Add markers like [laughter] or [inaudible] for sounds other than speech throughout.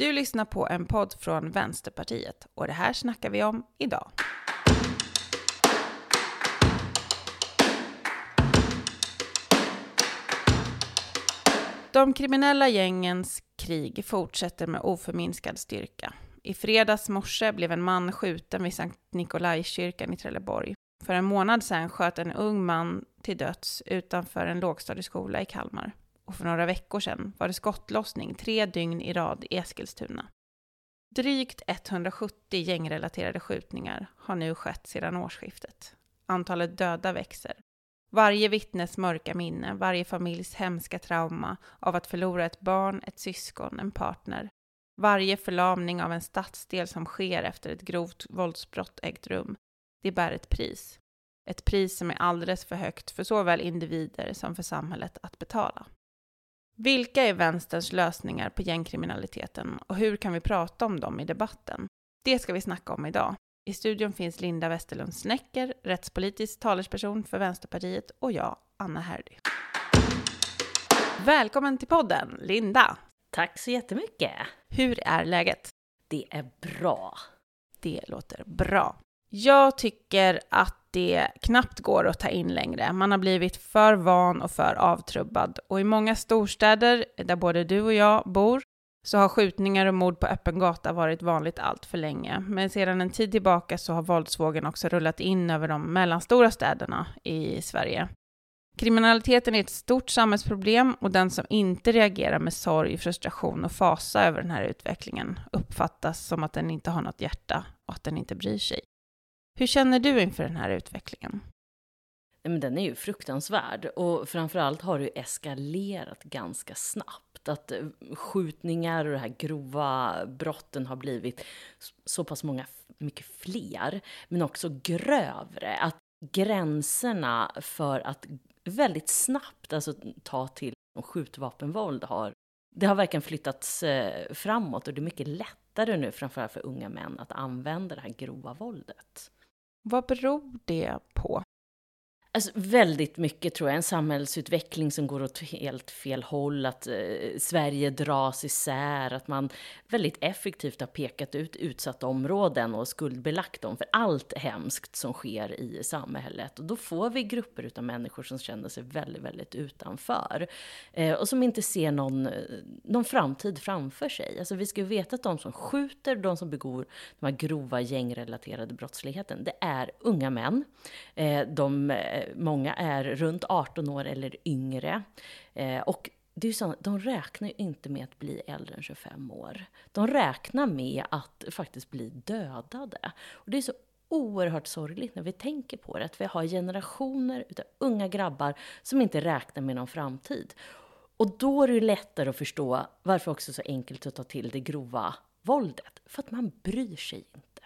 Du lyssnar på en podd från Vänsterpartiet och det här snackar vi om idag. De kriminella gängens krig fortsätter med oförminskad styrka. I fredags morse blev en man skjuten vid Sankt Nikolajkyrkan i Trelleborg. För en månad sedan sköt en ung man till döds utanför en lågstadieskola i Kalmar. Och för några veckor sedan var det skottlossning tre dygn i rad i Eskilstuna. Drygt 170 gängrelaterade skjutningar har nu skett sedan årsskiftet. Antalet döda växer. Varje vittnes mörka minne, varje familjs hemska trauma av att förlora ett barn, ett syskon, en partner. Varje förlamning av en stadsdel som sker efter ett grovt våldsbrott ägt rum. Det bär ett pris. Ett pris som är alldeles för högt för såväl individer som för samhället att betala. Vilka är vänsterns lösningar på gängkriminaliteten och hur kan vi prata om dem i debatten? Det ska vi snacka om idag. I studion finns Linda Westerlund Snäcker, rättspolitisk talesperson för Vänsterpartiet och jag, Anna Herdy. Välkommen till podden, Linda! Tack så jättemycket! Hur är läget? Det är bra. Det låter bra. Jag tycker att det knappt går att ta in längre. Man har blivit för van och för avtrubbad. Och i många storstäder, där både du och jag bor, så har skjutningar och mord på öppen gata varit vanligt allt för länge. Men sedan en tid tillbaka så har våldsvågen också rullat in över de mellanstora städerna i Sverige. Kriminaliteten är ett stort samhällsproblem och den som inte reagerar med sorg, frustration och fasa över den här utvecklingen uppfattas som att den inte har något hjärta och att den inte bryr sig. Hur känner du inför den här utvecklingen? Men den är ju fruktansvärd och framförallt har det eskalerat ganska snabbt. Att eh, skjutningar och de här grova brotten har blivit så pass många, mycket fler, men också grövre. Att gränserna för att väldigt snabbt alltså, ta till skjutvapenvåld har det har verkligen flyttats eh, framåt och det är mycket lättare nu, framförallt för unga män, att använda det här grova våldet. Vad beror det på? Alltså, väldigt mycket tror jag, en samhällsutveckling som går åt helt fel håll, att eh, Sverige dras isär, att man väldigt effektivt har pekat ut utsatta områden och skuldbelagt dem för allt hemskt som sker i samhället. Och då får vi grupper av människor som känner sig väldigt, väldigt utanför. Eh, och som inte ser någon, eh, någon framtid framför sig. Alltså vi ska veta att de som skjuter, de som begår de här grova gängrelaterade brottsligheten, det är unga män. Eh, de eh, många är runt 18 år eller yngre. Eh, och det är så, de räknar ju inte med att bli äldre än 25 år. De räknar med att faktiskt bli dödade. Och det är så oerhört sorgligt när vi tänker på det, att vi har generationer av unga grabbar som inte räknar med någon framtid. Och då är det lättare att förstå varför också så enkelt att ta till det grova våldet. För att man bryr sig inte.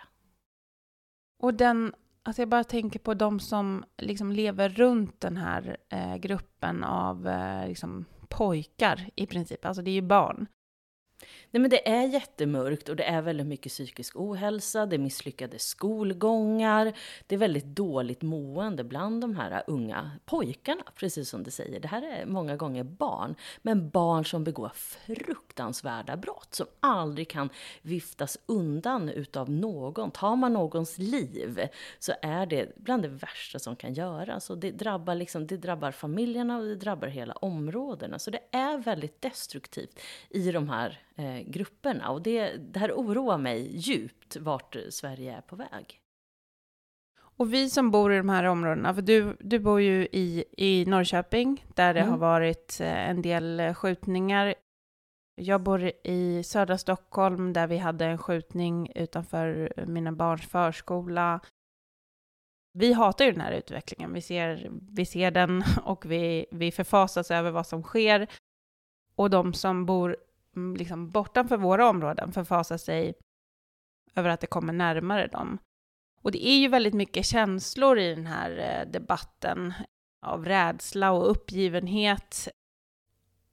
Och den Alltså jag bara tänker på de som liksom lever runt den här eh, gruppen av eh, liksom pojkar i princip. Alltså det är ju barn. Nej men det är jättemörkt och det är väldigt mycket psykisk ohälsa, det är misslyckade skolgångar, det är väldigt dåligt mående bland de här unga pojkarna, precis som du säger. Det här är många gånger barn, men barn som begår fruktansvärda brott, som aldrig kan viftas undan utav någon. Tar man någons liv så är det bland det värsta som kan göras. Och det drabbar, liksom, det drabbar familjerna och det drabbar hela områdena. Så det är väldigt destruktivt i de här eh, grupperna. Och det, det här oroar mig djupt vart Sverige är på väg. Och vi som bor i de här områdena, för du, du bor ju i, i Norrköping, där det mm. har varit eh, en del skjutningar. Jag bor i södra Stockholm, där vi hade en skjutning utanför mina barns förskola. Vi hatar ju den här utvecklingen. Vi ser, vi ser den [laughs] och vi, vi förfasas över vad som sker. Och de som bor liksom bortanför våra områden förfasar sig över att det kommer närmare dem. Och det är ju väldigt mycket känslor i den här eh, debatten av rädsla och uppgivenhet.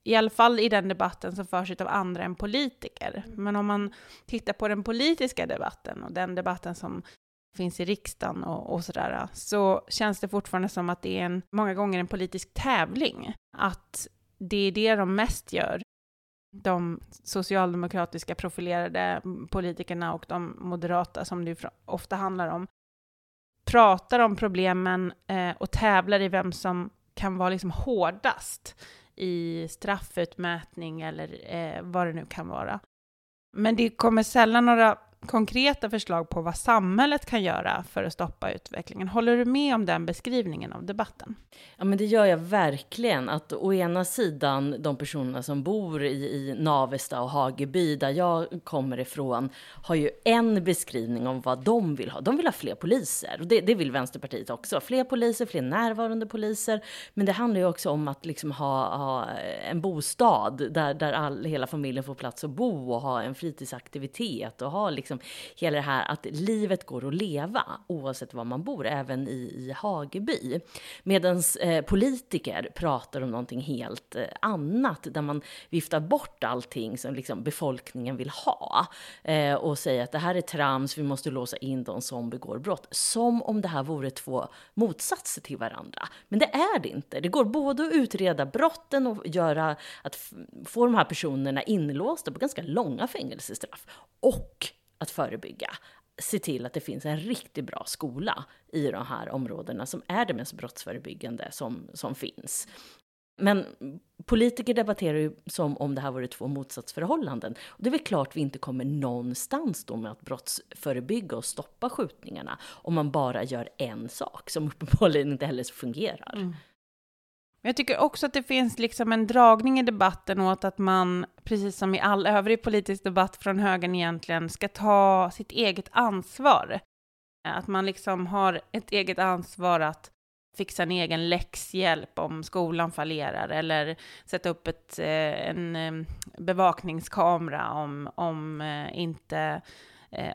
I alla fall i den debatten som förs av andra än politiker. Men om man tittar på den politiska debatten och den debatten som finns i riksdagen och, och sådär, så känns det fortfarande som att det är en, många gånger en politisk tävling. Att det är det de mest gör de socialdemokratiska profilerade politikerna och de moderata, som det ofta handlar om, pratar om problemen eh, och tävlar i vem som kan vara liksom hårdast i straffutmätning eller eh, vad det nu kan vara. Men det kommer sällan några konkreta förslag på vad samhället kan göra för att stoppa utvecklingen. Håller du med om den beskrivningen av debatten? Ja, men det gör jag verkligen. Att å ena sidan de personerna som bor i, i Navesta och Hageby, där jag kommer ifrån, har ju en beskrivning om vad de vill ha. De vill ha fler poliser. Och det, det vill Vänsterpartiet också. Fler poliser, fler närvarande poliser. Men det handlar ju också om att liksom ha, ha en bostad där, där all, hela familjen får plats att bo och ha en fritidsaktivitet och ha liksom liksom hela det här att livet går att leva oavsett var man bor, även i, i Hageby. Medan eh, politiker pratar om någonting helt eh, annat, där man viftar bort allting som liksom befolkningen vill ha eh, och säger att det här är trams, vi måste låsa in de som begår brott. Som om det här vore två motsatser till varandra. Men det är det inte. Det går både att utreda brotten och göra att få de här personerna inlåsta på ganska långa fängelsestraff och att förebygga. Se till att det finns en riktigt bra skola i de här områdena som är det mest brottsförebyggande som, som finns. Men politiker debatterar ju som om det här vore två motsatsförhållanden. Och det är väl klart vi inte kommer någonstans då med att brottsförebygga och stoppa skjutningarna om man bara gör en sak som uppenbarligen inte heller fungerar. Mm. Men jag tycker också att det finns liksom en dragning i debatten åt att man, precis som i all övrig politisk debatt från högern egentligen, ska ta sitt eget ansvar. Att man liksom har ett eget ansvar att fixa en egen läxhjälp om skolan fallerar eller sätta upp ett, eh, en eh, bevakningskamera om, om, eh, inte,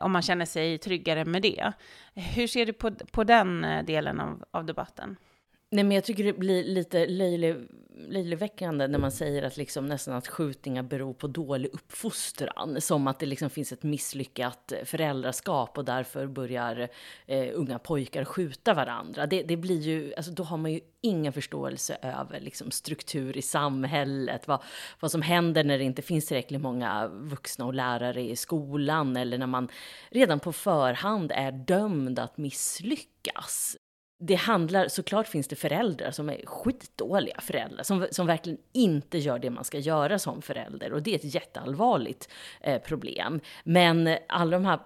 om man känner sig tryggare med det. Hur ser du på, på den delen av, av debatten? Nej, men jag tycker det blir lite löjlig, löjligväckande när man säger att liksom nästan att skjutningar beror på dålig uppfostran. Som att det liksom finns ett misslyckat föräldraskap och därför börjar eh, unga pojkar skjuta varandra. Det, det, blir ju, alltså då har man ju ingen förståelse över liksom, struktur i samhället. Vad, vad som händer när det inte finns tillräckligt många vuxna och lärare i skolan. Eller när man redan på förhand är dömd att misslyckas det handlar, såklart finns det föräldrar som är skitdåliga föräldrar, som, som verkligen inte gör det man ska göra som förälder. Och det är ett jätteallvarligt eh, problem. Men alla de här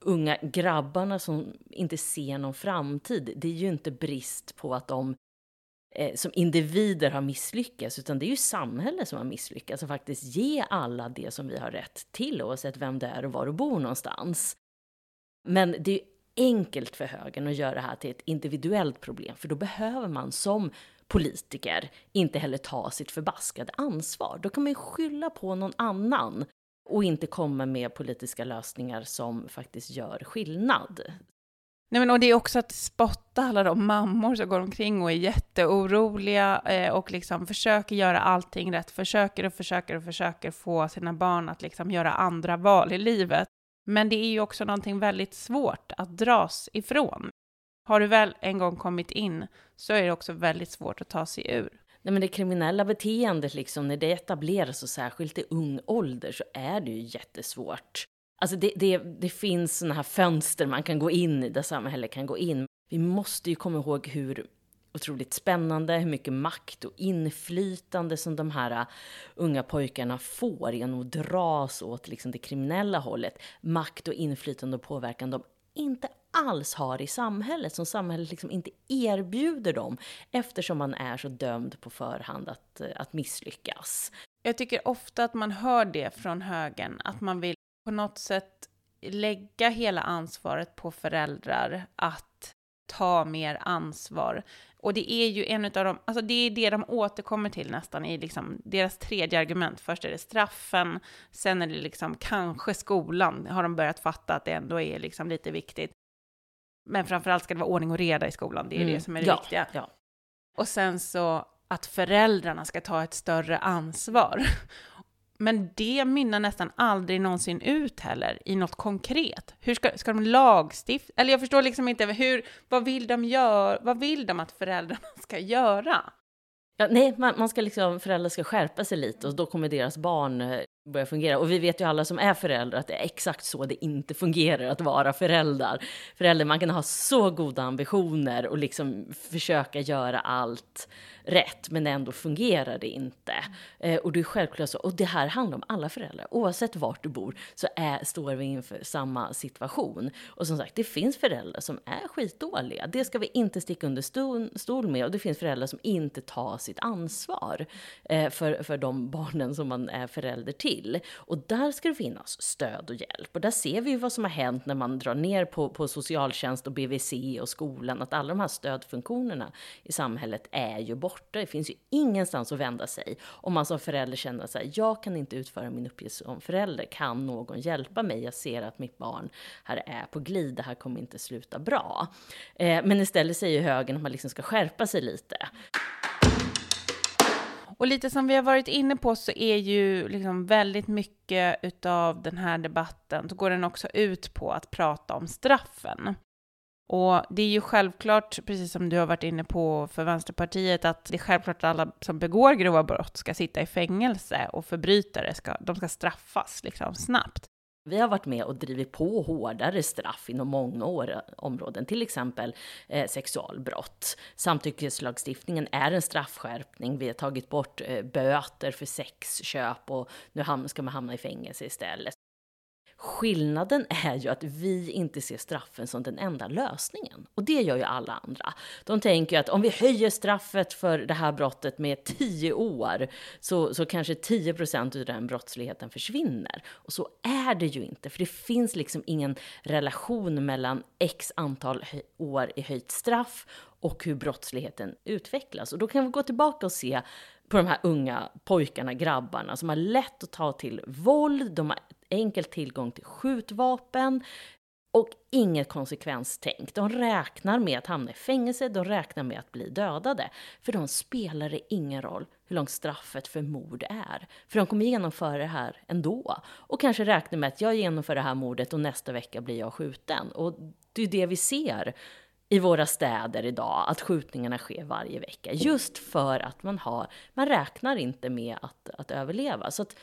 unga grabbarna som inte ser någon framtid, det är ju inte brist på att de eh, som individer har misslyckats, utan det är ju samhället som har misslyckats att faktiskt ge alla det som vi har rätt till, oavsett vem det är och var du bor någonstans. Men det är enkelt för högern att göra det här till ett individuellt problem, för då behöver man som politiker inte heller ta sitt förbaskade ansvar. Då kan man ju skylla på någon annan och inte komma med politiska lösningar som faktiskt gör skillnad. Nej, men och det är också att spotta alla de mammor som går omkring och är jätteoroliga eh, och liksom försöker göra allting rätt, försöker och försöker och försöker få sina barn att liksom göra andra val i livet. Men det är ju också någonting väldigt svårt att dras ifrån. Har du väl en gång kommit in så är det också väldigt svårt att ta sig ur. Nej, men det kriminella beteendet, liksom, när det etableras och särskilt i ung ålder, så är det ju jättesvårt. Alltså det, det, det finns sådana här fönster man kan gå in i, där samhället kan gå in. Vi måste ju komma ihåg hur otroligt spännande, hur mycket makt och inflytande som de här äh, unga pojkarna får genom att dras åt liksom det kriminella hållet. Makt och inflytande och påverkan de inte alls har i samhället, som samhället liksom inte erbjuder dem eftersom man är så dömd på förhand att, äh, att misslyckas. Jag tycker ofta att man hör det från högern, att man vill på något sätt lägga hela ansvaret på föräldrar att ta mer ansvar. Och det är ju en av de, alltså det är det de återkommer till nästan i liksom deras tredje argument. Först är det straffen, sen är det liksom kanske skolan, har de börjat fatta att det ändå är liksom lite viktigt. Men framförallt ska det vara ordning och reda i skolan, det är mm. det som är det ja, viktiga. Ja. Och sen så att föräldrarna ska ta ett större ansvar. Men det mynnar nästan aldrig någonsin ut heller i något konkret. Hur ska, ska de lagstifta? Eller jag förstår liksom inte, hur, vad vill de gör, Vad vill de att föräldrarna [laughs] ska göra? Ja, nej, man, man ska liksom, föräldrar ska skärpa sig lite och då kommer deras barn eh, börja fungera. Och vi vet ju alla som är föräldrar att det är exakt så det inte fungerar att vara föräldrar. Förälder, man kan ha så goda ambitioner och liksom försöka göra allt rätt, men ändå fungerar det inte. Eh, och det är självklart så. Och det här handlar om alla föräldrar. Oavsett vart du bor så är, står vi inför samma situation. Och som sagt, det finns föräldrar som är skitdåliga. Det ska vi inte sticka under stol, stol med. Och det finns föräldrar som inte tar sitt ansvar eh, för, för de barnen som man är förälder till. Och där ska det finnas stöd och hjälp. Och där ser vi ju vad som har hänt när man drar ner på, på socialtjänst och BVC och skolan. Att alla de här stödfunktionerna i samhället är ju borta borta. Det finns ju ingenstans att vända sig om man som förälder känner att jag kan inte utföra min uppgift som förälder. Kan någon hjälpa mig? Jag ser att mitt barn här är på glid. Det här kommer inte sluta bra. Eh, men istället säger högern att man liksom ska skärpa sig lite. Och lite som vi har varit inne på så är ju liksom väldigt mycket utav den här debatten, så går den också ut på att prata om straffen. Och det är ju självklart, precis som du har varit inne på för Vänsterpartiet, att det är självklart att alla som begår grova brott ska sitta i fängelse och förbrytare ska, de ska straffas liksom snabbt. Vi har varit med och drivit på hårdare straff inom många år, eh, områden, till exempel eh, sexualbrott. Samtyckeslagstiftningen är en straffskärpning. Vi har tagit bort eh, böter för sexköp och nu ska man hamna i fängelse istället. Skillnaden är ju att vi inte ser straffen som den enda lösningen. Och det gör ju alla andra. De tänker ju att om vi höjer straffet för det här brottet med 10 år så, så kanske 10 procent av den brottsligheten försvinner. Och så är det ju inte, för det finns liksom ingen relation mellan x antal år i höjt straff och hur brottsligheten utvecklas. Och då kan vi gå tillbaka och se på de här unga pojkarna, grabbarna som har lätt att ta till våld, de har enkel tillgång till skjutvapen och inget konsekvenstänk. De räknar med att hamna i fängelse, de räknar med att bli dödade. För de spelar det ingen roll hur långt straffet för mord är. För de kommer genomföra det här ändå. Och kanske räknar med att jag genomför det här mordet och nästa vecka blir jag skjuten. Och det är det vi ser i våra städer idag, att skjutningarna sker varje vecka. Just för att man har, man räknar inte med att, att överleva. Så att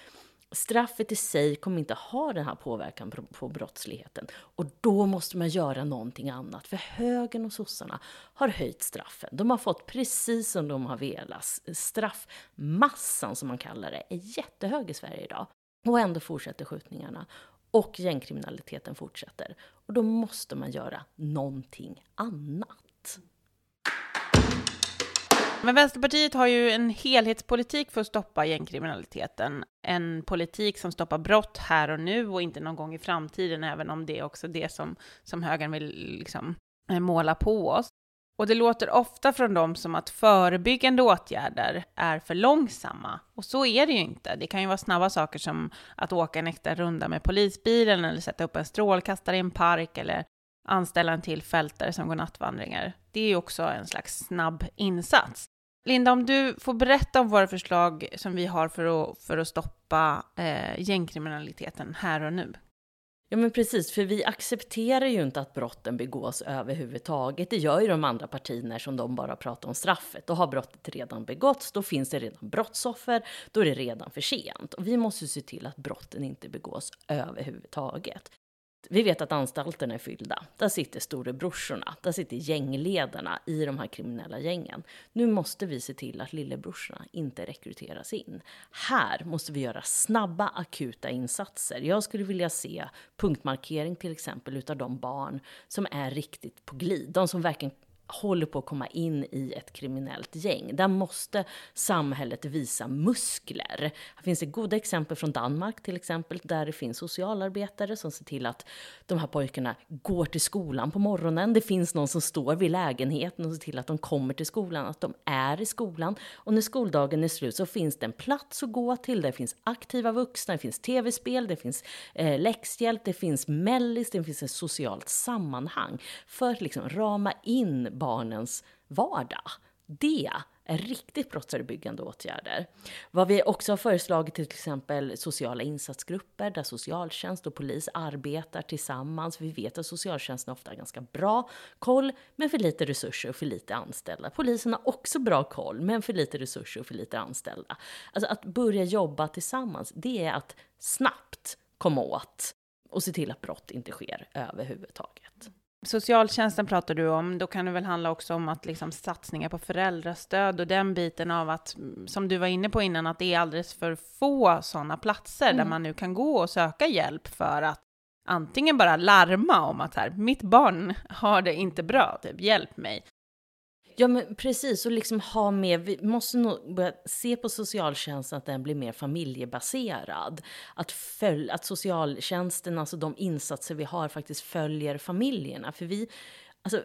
straffet i sig kommer inte ha den här påverkan på, på brottsligheten. Och då måste man göra någonting annat. För högern och sossarna har höjt straffen. De har fått precis som de har velat. Straffmassan, som man kallar det, är jättehög i Sverige idag. Och ändå fortsätter skjutningarna. Och gängkriminaliteten fortsätter. Och då måste man göra någonting annat. Men Vänsterpartiet har ju en helhetspolitik för att stoppa gängkriminaliteten. En politik som stoppar brott här och nu och inte någon gång i framtiden, även om det är också det som, som högern vill liksom, eh, måla på oss. Och det låter ofta från dem som att förebyggande åtgärder är för långsamma. Och så är det ju inte. Det kan ju vara snabba saker som att åka en extra runda med polisbilen eller sätta upp en strålkastare i en park eller anställa en till fältare som går nattvandringar. Det är ju också en slags snabb insats. Linda, om du får berätta om våra förslag som vi har för att, för att stoppa eh, gängkriminaliteten här och nu. Ja men precis, för vi accepterar ju inte att brotten begås överhuvudtaget. Det gör ju de andra partierna som de bara pratar om straffet. Då har brottet redan begåtts, då finns det redan brottsoffer, då är det redan för sent. Och vi måste se till att brotten inte begås överhuvudtaget. Vi vet att anstalterna är fyllda. Där sitter storebrorsorna, där sitter gängledarna i de här kriminella gängen. Nu måste vi se till att lillebrorsorna inte rekryteras in. Här måste vi göra snabba, akuta insatser. Jag skulle vilja se punktmarkering till exempel utav de barn som är riktigt på glid. De som verkligen håller på att komma in i ett kriminellt gäng. Där måste samhället visa muskler. Här finns det goda exempel från Danmark till exempel, där det finns socialarbetare som ser till att de här pojkarna går till skolan på morgonen. Det finns någon som står vid lägenheten och ser till att de kommer till skolan, att de är i skolan. Och när skoldagen är slut så finns det en plats att gå till, det finns aktiva vuxna, det finns tv-spel, det finns eh, läxhjälp, det finns mellis, det finns ett socialt sammanhang för att liksom rama in barnens vardag. Det är riktigt brottsförebyggande åtgärder. Vad vi också har föreslagit till exempel sociala insatsgrupper där socialtjänst och polis arbetar tillsammans. Vi vet att socialtjänsten ofta har ganska bra koll, men för lite resurser och för lite anställda. Polisen har också bra koll, men för lite resurser och för lite anställda. Alltså att börja jobba tillsammans, det är att snabbt komma åt och se till att brott inte sker överhuvudtaget. Socialtjänsten pratar du om, då kan det väl handla också om att liksom satsningar på föräldrastöd och den biten av att, som du var inne på innan, att det är alldeles för få sådana platser mm. där man nu kan gå och söka hjälp för att antingen bara larma om att här, mitt barn har det inte bra, typ hjälp mig. Ja, men precis. Och liksom ha med, vi måste nog börja se på socialtjänsten att den blir mer familjebaserad. Att, följ, att socialtjänsten, alltså de insatser vi har, faktiskt följer familjerna. För vi, alltså,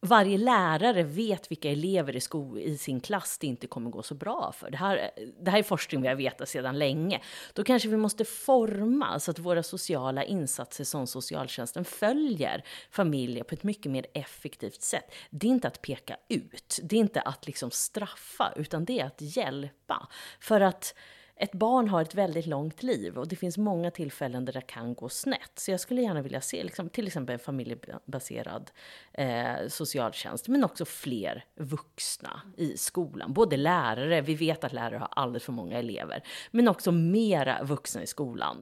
varje lärare vet vilka elever i, sko i sin klass det inte kommer gå så bra för. Det här, det här är forskning vi har vetat sedan länge. Då kanske vi måste forma så att våra sociala insatser som socialtjänsten följer familjer på ett mycket mer effektivt sätt. Det är inte att peka ut, det är inte att liksom straffa, utan det är att hjälpa. För att ett barn har ett väldigt långt liv och det finns många tillfällen där det kan gå snett. Så jag skulle gärna vilja se liksom, till exempel en familjebaserad eh, socialtjänst, men också fler vuxna i skolan. Både lärare, vi vet att lärare har alldeles för många elever, men också mera vuxna i skolan.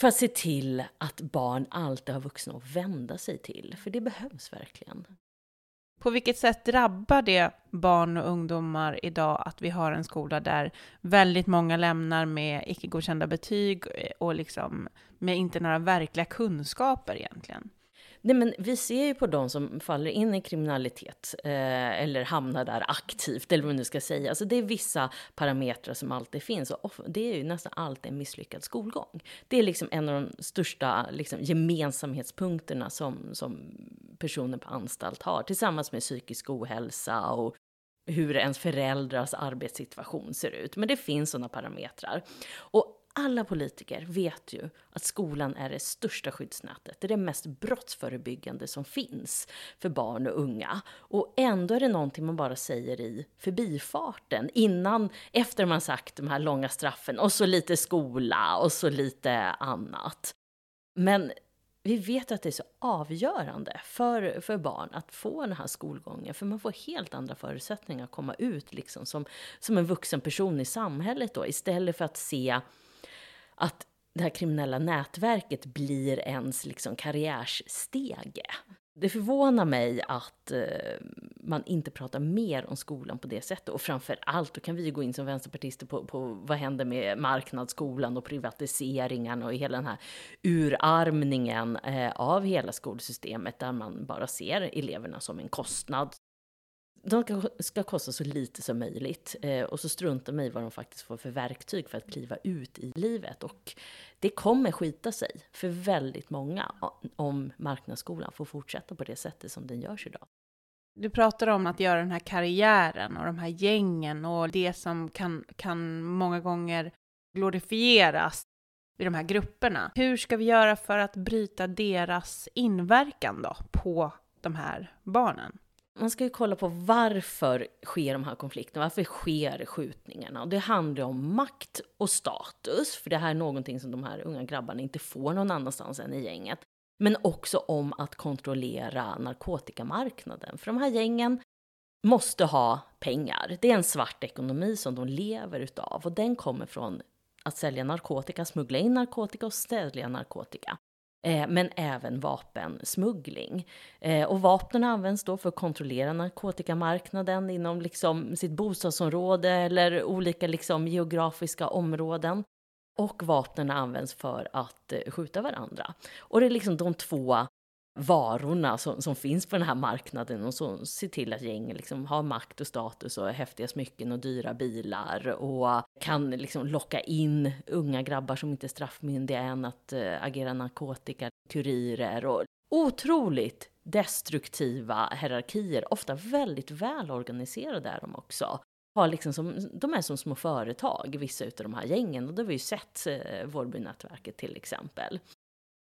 För att se till att barn alltid har vuxna att vända sig till, för det behövs verkligen. På vilket sätt drabbar det barn och ungdomar idag att vi har en skola där väldigt många lämnar med icke godkända betyg eh, och liksom med inte några verkliga kunskaper egentligen? Nej, men vi ser ju på de som faller in i kriminalitet eh, eller hamnar där aktivt, eller vad man nu ska säga. Alltså det är vissa parametrar som alltid finns och det är ju nästan alltid en misslyckad skolgång. Det är liksom en av de största liksom, gemensamhetspunkterna som, som personer på anstalt har, tillsammans med psykisk ohälsa och hur ens föräldrars arbetssituation ser ut. Men det finns sådana parametrar. Och alla politiker vet ju att skolan är det största skyddsnätet. Det är det mest brottsförebyggande som finns för barn och unga. Och ändå är det någonting man bara säger i förbifarten innan, efter man sagt de här långa straffen och så lite skola och så lite annat. Men vi vet att det är så avgörande för, för barn att få den här skolgången, för man får helt andra förutsättningar att komma ut liksom som, som en vuxen person i samhället då, istället för att se att det här kriminella nätverket blir ens liksom karriärsstege. Det förvånar mig att eh, man inte pratar mer om skolan på det sättet. Och framför allt, då kan vi gå in som vänsterpartister på, på vad händer med marknadsskolan och privatiseringen och hela den här urarmningen eh, av hela skolsystemet där man bara ser eleverna som en kostnad de ska kosta så lite som möjligt eh, och så struntar man i vad de faktiskt får för verktyg för att kliva ut i livet. Och det kommer skita sig för väldigt många om marknadsskolan får fortsätta på det sättet som den görs idag. Du pratar om att göra den här karriären och de här gängen och det som kan, kan många gånger glorifieras i de här grupperna. Hur ska vi göra för att bryta deras inverkan då på de här barnen? Man ska ju kolla på varför sker de här konflikterna, varför sker skjutningarna? Och det handlar om makt och status, för det här är någonting som de här unga grabbarna inte får någon annanstans än i gänget. Men också om att kontrollera narkotikamarknaden, för de här gängen måste ha pengar. Det är en svart ekonomi som de lever utav och den kommer från att sälja narkotika, smuggla in narkotika och sälja narkotika. Eh, men även vapensmuggling. Eh, och vapnen används då för att kontrollera narkotikamarknaden inom liksom sitt bostadsområde eller olika liksom geografiska områden. Och vapnen används för att eh, skjuta varandra. Och det är liksom de två varorna som, som finns på den här marknaden och så se till att gängen liksom har makt och status och häftiga smycken och dyra bilar och kan liksom locka in unga grabbar som inte är straffmyndiga än att äh, agera narkotikakurirer och otroligt destruktiva hierarkier, ofta väldigt välorganiserade är de också. Har liksom som, de är som små företag, vissa av de här gängen. Och det har vi ju sett, eh, Vårbynätverket till exempel.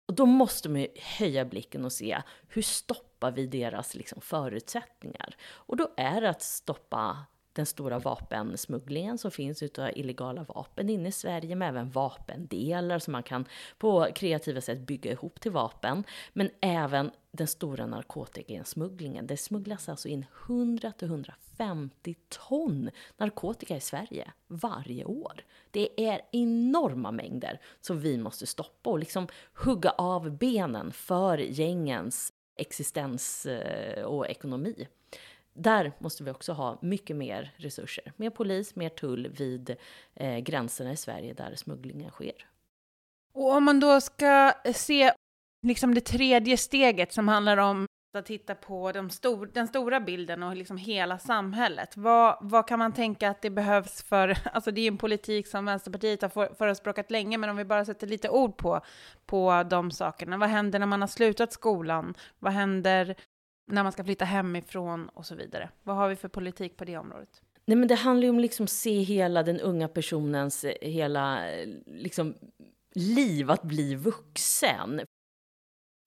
Och då måste man ju höja blicken och se hur stoppar vi deras liksom förutsättningar? Och då är det att stoppa den stora vapensmugglingen som finns utav illegala vapen inne i Sverige, men även vapendelar som man kan på kreativa sätt bygga ihop till vapen. Men även den stora narkotikasmugglingen. Det smugglas alltså in 100-150 ton narkotika i Sverige varje år. Det är enorma mängder som vi måste stoppa och liksom hugga av benen för gängens existens eh, och ekonomi. Där måste vi också ha mycket mer resurser. Mer polis, mer tull vid eh, gränserna i Sverige där smugglingen sker. Och om man då ska eh, se liksom det tredje steget som handlar om att titta på de stor, den stora bilden och liksom hela samhället. Vad, vad kan man tänka att det behövs för, [laughs] alltså det är ju en politik som Vänsterpartiet har förespråkat länge, men om vi bara sätter lite ord på, på de sakerna. Vad händer när man har slutat skolan? Vad händer när man ska flytta hemifrån och så vidare? Vad har vi för politik på det området? Nej, men det handlar ju om liksom se hela den unga personens eh, hela eh, liksom, liv att bli vuxen.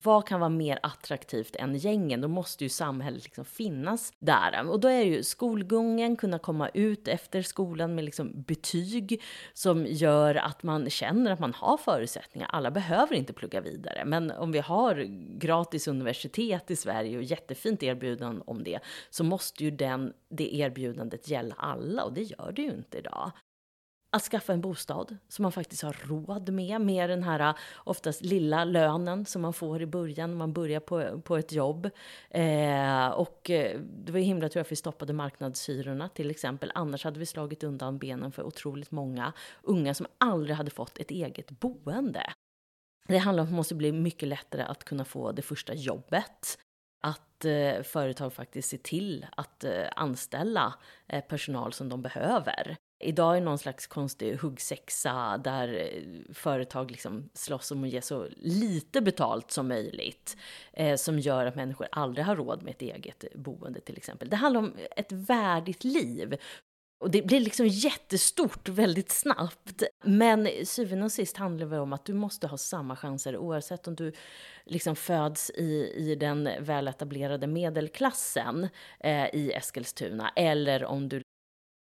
Vad kan vara mer attraktivt än gängen? Då måste ju samhället liksom finnas där. Och då är ju skolgången, kunna komma ut efter skolan med liksom betyg som gör att man känner att man har förutsättningar. Alla behöver inte plugga vidare, men om vi har gratis universitet i Sverige och jättefint erbjudande om det, så måste ju den, det erbjudandet gälla alla och det gör det ju inte idag att skaffa en bostad som man faktiskt har råd med, med den här eh, oftast lilla lönen som man får i början när man börjar på, på ett jobb. Eh, och eh, det var ju himla tur att vi stoppade marknadshyrorna till exempel, annars hade vi slagit undan benen för otroligt många unga som aldrig hade fått ett eget boende. Det handlar om att det måste bli mycket lättare att kunna få det första jobbet att eh, företag faktiskt ser till att eh, anställa eh, personal som de behöver. Idag är det någon slags konstig huggsexa där eh, företag liksom slåss om att ge så lite betalt som möjligt. Eh, som gör att människor aldrig har råd med ett eget boende till exempel. Det handlar om ett värdigt liv. Och det blir liksom jättestort väldigt snabbt. Men syvende och sist handlar det om att du måste ha samma chanser oavsett om du liksom föds i, i den väletablerade medelklassen eh, i Eskilstuna eller om du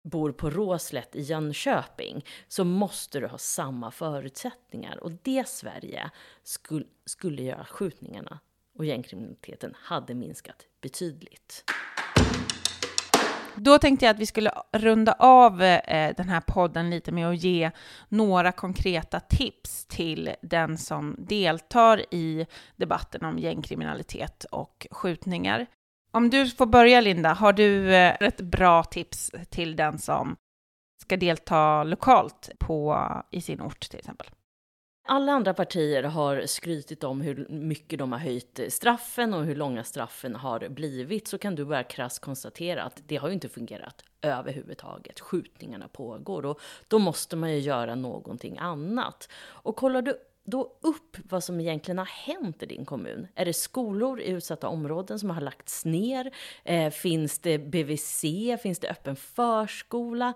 bor på Råslätt i Jönköping så måste du ha samma förutsättningar. Och det Sverige skulle, skulle göra skjutningarna och gängkriminaliteten hade minskat betydligt. Då tänkte jag att vi skulle runda av eh, den här podden lite med att ge några konkreta tips till den som deltar i debatten om gängkriminalitet och skjutningar. Om du får börja Linda, har du eh, ett bra tips till den som ska delta lokalt på, i sin ort till exempel? Alla andra partier har skrytit om hur mycket de har höjt straffen och hur långa straffen har blivit. Så kan du bara krasst konstatera att det har ju inte fungerat överhuvudtaget. Skjutningarna pågår och då måste man ju göra någonting annat. Och kollar du då upp vad som egentligen har hänt i din kommun. Är det skolor i utsatta områden som har lagts ner? Eh, finns det BVC? Finns det öppen förskola?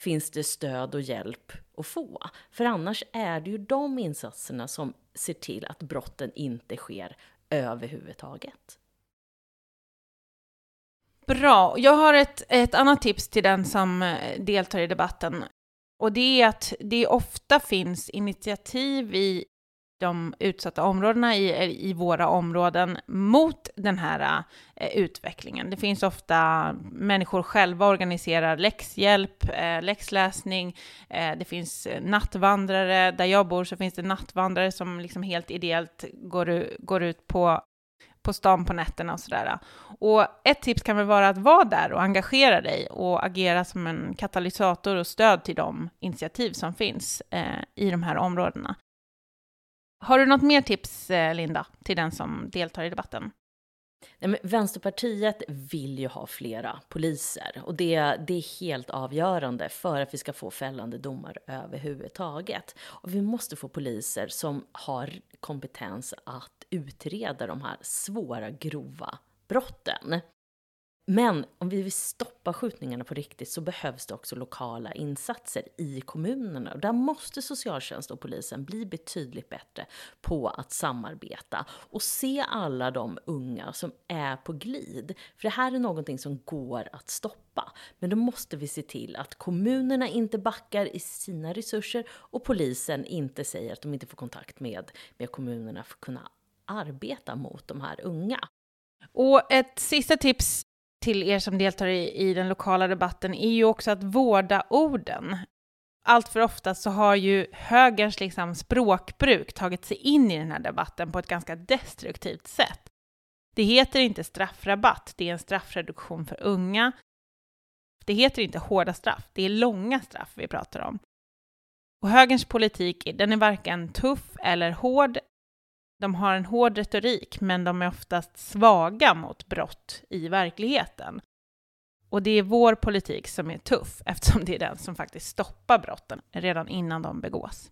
Finns det stöd och hjälp att få? För annars är det ju de insatserna som ser till att brotten inte sker överhuvudtaget. Bra. Jag har ett, ett annat tips till den som eh, deltar i debatten. Och det är att det ofta finns initiativ i de utsatta områdena i, i våra områden mot den här eh, utvecklingen. Det finns ofta människor själva organiserar läxhjälp, eh, läxläsning, eh, det finns nattvandrare. Där jag bor så finns det nattvandrare som liksom helt ideellt går, går ut på på stan på nätterna och sådär. Och ett tips kan väl vara att vara där och engagera dig och agera som en katalysator och stöd till de initiativ som finns eh, i de här områdena. Har du något mer tips, eh, Linda, till den som deltar i debatten? Nej, men Vänsterpartiet vill ju ha flera poliser och det, det är helt avgörande för att vi ska få fällande domar överhuvudtaget. Och vi måste få poliser som har kompetens att utreda de här svåra, grova brotten. Men om vi vill stoppa skjutningarna på riktigt så behövs det också lokala insatser i kommunerna. Och där måste socialtjänst och polisen bli betydligt bättre på att samarbeta och se alla de unga som är på glid. För det här är någonting som går att stoppa. Men då måste vi se till att kommunerna inte backar i sina resurser och polisen inte säger att de inte får kontakt med, med kommunerna för att kunna arbeta mot de här unga. Och ett sista tips till er som deltar i, i den lokala debatten är ju också att vårda orden. Allt för ofta så har ju högerns liksom språkbruk tagit sig in i den här debatten på ett ganska destruktivt sätt. Det heter inte straffrabatt, det är en straffreduktion för unga. Det heter inte hårda straff, det är långa straff vi pratar om. Och högerns politik, den är varken tuff eller hård, de har en hård retorik, men de är oftast svaga mot brott i verkligheten. Och det är vår politik som är tuff, [laughs] eftersom det är den som faktiskt stoppar brotten redan innan de begås.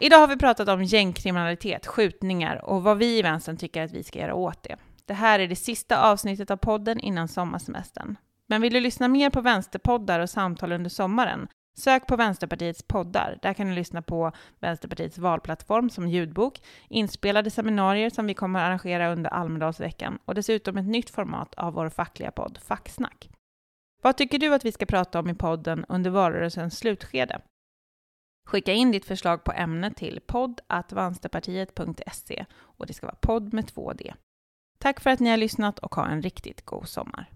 Idag har vi pratat om gängkriminalitet, skjutningar och vad vi i vänstern tycker att vi ska göra åt det. Det här är det sista avsnittet av podden innan sommarsemestern. Men vill du lyssna mer på vänsterpoddar och samtal under sommaren Sök på Vänsterpartiets poddar. Där kan du lyssna på Vänsterpartiets valplattform som ljudbok, inspelade seminarier som vi kommer att arrangera under Almedalsveckan och dessutom ett nytt format av vår fackliga podd Facksnack. Vad tycker du att vi ska prata om i podden under valrörelsens slutskede? Skicka in ditt förslag på ämne till podd.vänsterpartiet.se och det ska vara podd med två D. Tack för att ni har lyssnat och ha en riktigt god sommar.